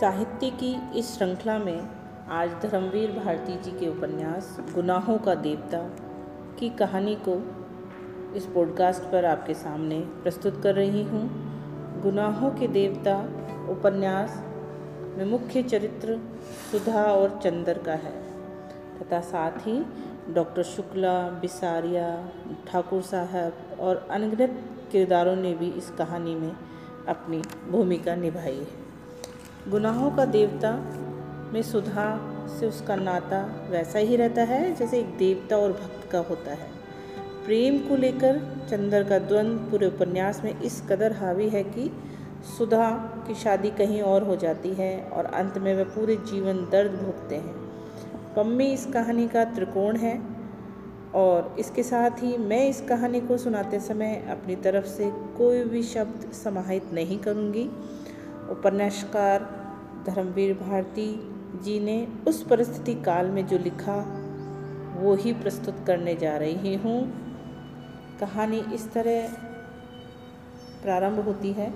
साहित्य की इस श्रृंखला में आज धर्मवीर भारती जी के उपन्यास गुनाहों का देवता की कहानी को इस पॉडकास्ट पर आपके सामने प्रस्तुत कर रही हूँ। गुनाहों के देवता उपन्यास में मुख्य चरित्र सुधा और चंदर का है। तथा साथ ही डॉक्टर शुक्ला, बिसारिया, ठाकुर साहब और अनगिनत किरदारों ने भी इस कहानी में अपनी भूमिका निभाई है। गुनाहों का देवता में सुधा से उसका नाता वैसा ही रहता है, जैसे एक देवता और भक्त का होता है। प्रेम को लेकर चंदर का द्वंद्व पूरे उपन्यास में इस कदर हावी है कि सुधा की शादी कहीं और हो जाती है और अंत में वह पूरे जीवन दर्द भोगते हैं। पम्मी इस कहानी का त्रिकोण है और इसके साथ ही मैं इस कहानी को सुनाते समय अपनी तरफ़ से कोई भी शब्द समाहित नहीं करूँगी। उपन्यासकार धर्मवीर भारती जी ने उस परिस्थिति काल में जो लिखा, वो ही प्रस्तुत करने जा रही हूँ। कहानी इस तरह प्रारंभ होती है।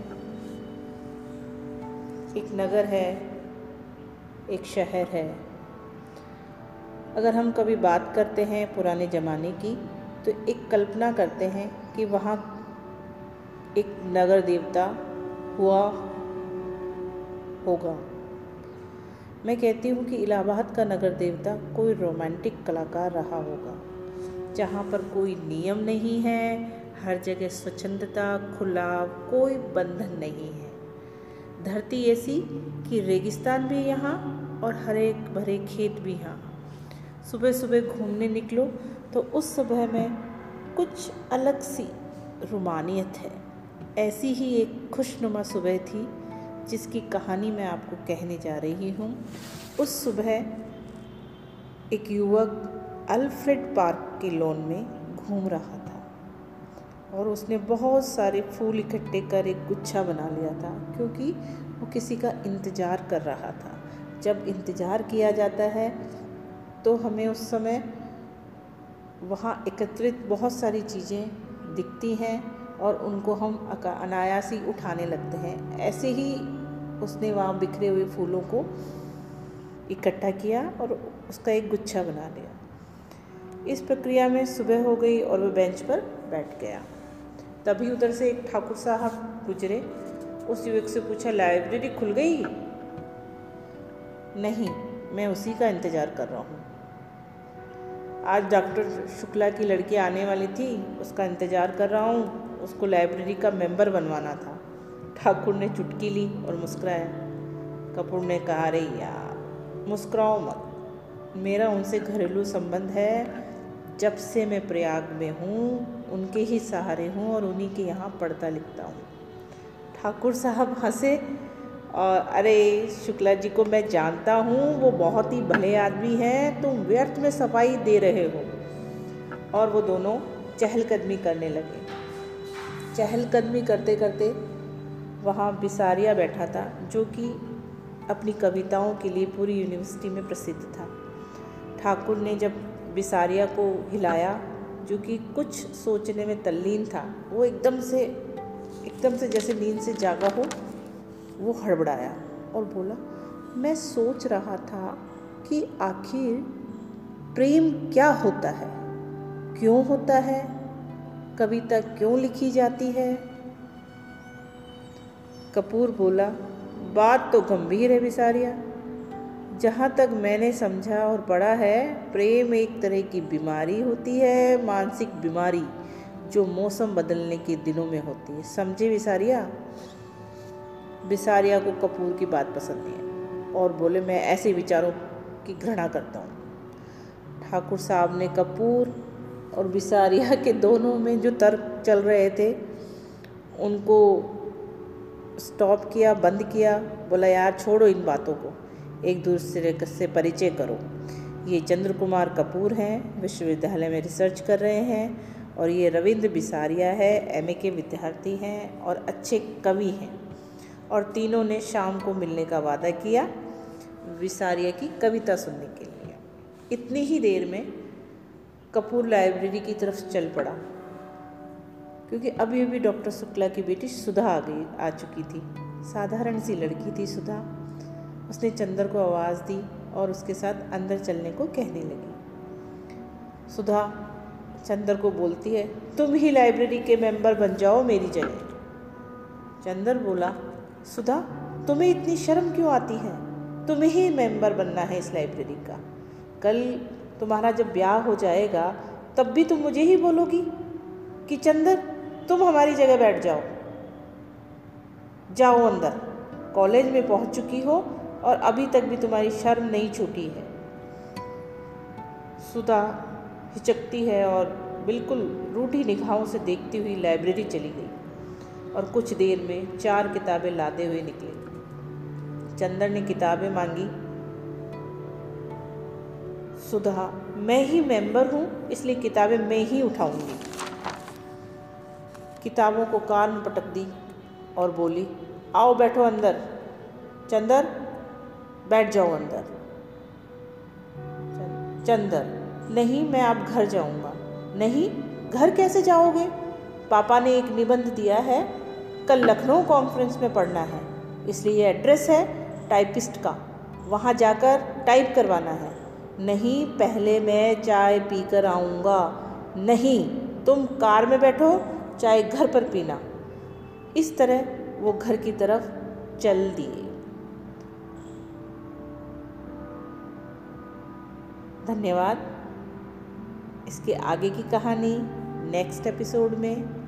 एक नगर है, एक शहर है। अगर हम कभी बात करते हैं पुराने ज़माने की तो एक कल्पना करते हैं कि वहाँ एक नगर देवता हुआ होगा। मैं कहती हूँ कि इलाहाबाद का नगर देवता कोई रोमांटिक कलाकार रहा होगा, जहाँ पर कोई नियम नहीं है, हर जगह स्वच्छंदता खुला कोई बंधन नहीं है। धरती ऐसी कि रेगिस्तान भी यहाँ और हरे भरे खेत भी यहाँ। सुबह सुबह घूमने निकलो तो उस सुबह में कुछ अलग सी रुमानियत है। ऐसी ही एक खुशनुमा सुबह थी जिसकी कहानी मैं आपको कहने जा रही हूँ। उस सुबह एक युवक अल्फ्रेड पार्क के लोन में घूम रहा था और उसने बहुत सारे फूल इकट्ठे कर एक गुच्छा बना लिया था क्योंकि वो किसी का इंतज़ार कर रहा था। जब इंतज़ार किया जाता है तो हमें उस समय वहाँ एकत्रित बहुत सारी चीज़ें दिखती हैं। और उनको हम अनायास ही उठाने लगते हैं। ऐसे ही उसने वहाँ बिखरे हुए फूलों को इकट्ठा किया और उसका एक गुच्छा बना लिया। इस प्रक्रिया में सुबह हो गई और वह बेंच पर बैठ गया। तभी उधर से एक ठाकुर साहब गुजरे। उस युवक से पूछा, लाइब्रेरी खुल गई? नहीं, मैं उसी का इंतज़ार कर रहा हूँ। आज डॉक्टर शुक्ला की लड़की आने वाली थी, उसका इंतज़ार कर रहा हूँ। उसको लाइब्रेरी का मेंबर बनवाना था। ठाकुर ने चुटकी ली और मुस्कुराया। कपूर ने कहा, अरे यार, मुस्कुराओ मत। मेरा उनसे घरेलू संबंध है। जब से मैं प्रयाग में हूँ, उनके ही सहारे हूँ और उन्हीं के यहाँ पढ़ता लिखता हूँ। ठाकुर साहब हंसे और, अरे, शुक्ला जी को मैं जानता हूँ, वो बहुत ही भले आदमी हैं, तुम व्यर्थ में सफ़ाई दे रहे हो। और वो दोनों चहलकदमी करने लगे। चहलकदमी करते करते वहाँ बिसारिया बैठा था, जो कि अपनी कविताओं के लिए पूरी यूनिवर्सिटी में प्रसिद्ध था। ठाकुर ने जब बिसारिया को हिलाया, जो कि कुछ सोचने में तल्लीन था, वो एकदम से एकदम से जैसे नींद से जागा हो, वो हड़बड़ाया और बोला, मैं सोच रहा था कि आखिर प्रेम क्या होता है? क्यों होता है? कविता क्यों लिखी जाती है? कपूर बोला, बात तो गंभीर है बिसारिया जहाँ तक मैंने समझा और पढ़ा है, प्रेम एक तरह की बीमारी होती है, मानसिक बीमारी जो मौसम बदलने के दिनों में होती है। समझे बिसारिया बिसारिया को कपूर की बात पसंद नहीं है। और बोले, मैं ऐसे विचारों की घृणा करता हूँ। ठाकुर साहब ने कपूर और बिसारिया के दोनों में जो तर्क चल रहे थे, उनको स्टॉप किया, बंद किया, बोला, यार, छोड़ो इन बातों को। एक दूसरे से परिचय करो। ये चंद्र कुमार कपूर हैं, विश्वविद्यालय में रिसर्च कर रहे हैं और ये रविंद्र बिसारिया है एमए के विद्यार्थी हैं और अच्छे कवि हैं। और तीनों ने शाम को मिलने का वादा किया विसारिया की कविता सुनने के लिए। इतनी ही देर में कपूर लाइब्रेरी की तरफ़ चल पड़ा। क्योंकि अभी अभी डॉक्टर शुक्ला की बेटी सुधा आ गई, आ चुकी थी। साधारण सी लड़की थी सुधा। उसने चंदर को आवाज़ दी और उसके साथ अंदर चलने को कहने लगी। सुधा, चंदर को बोलती है, तुम ही लाइब्रेरी के मेंबर बन जाओ मेरी जगह। चंदर बोला, सुधा, तुम्हें इतनी शर्म क्यों आती है? तुम्हें ही मेंबर बनना है इस लाइब्रेरी का। कल तुम्हारा जब ब्याह हो जाएगा, तब भी तुम मुझे ही बोलोगी कि चंदर, तुम हमारी जगह बैठ जाओ। जाओ अंदर, कॉलेज में पहुँच चुकी हो और अभी तक भी तुम्हारी शर्म नहीं छूटी है। सुधा हिचकती है और बिल्कुल रूठी निगाहों से देखती हुई लाइब्रेरी चली गई और कुछ देर में चार किताबें लादे हुए निकले। चंदर ने किताबें मांगी सुधा, मैं ही मेंबर हूँ, इसलिए किताबें मैं ही उठाऊँगी। किताबों को कान में पटक दी और बोली, आओ बैठो अंदर। चंदर, बैठ जाओ अंदर। चंदर, नहीं, मैं आप घर जाऊँगा। नहीं, घर कैसे जाओगे? पापा ने एक निबंध दिया है, कल लखनऊ कॉन्फ्रेंस में पढ़ना है। इसलिए ये एड्रेस है टाइपिस्ट का। वहाँ जाकर टाइप करवाना है। नहीं, पहले मैं चाय पी कर आऊँगा। नहीं, तुम कार में बैठो, चाय घर पर पीना। इस तरह वो घर की तरफ़ चल दिए। धन्यवाद। इसके आगे की कहानी नेक्स्ट एपिसोड में।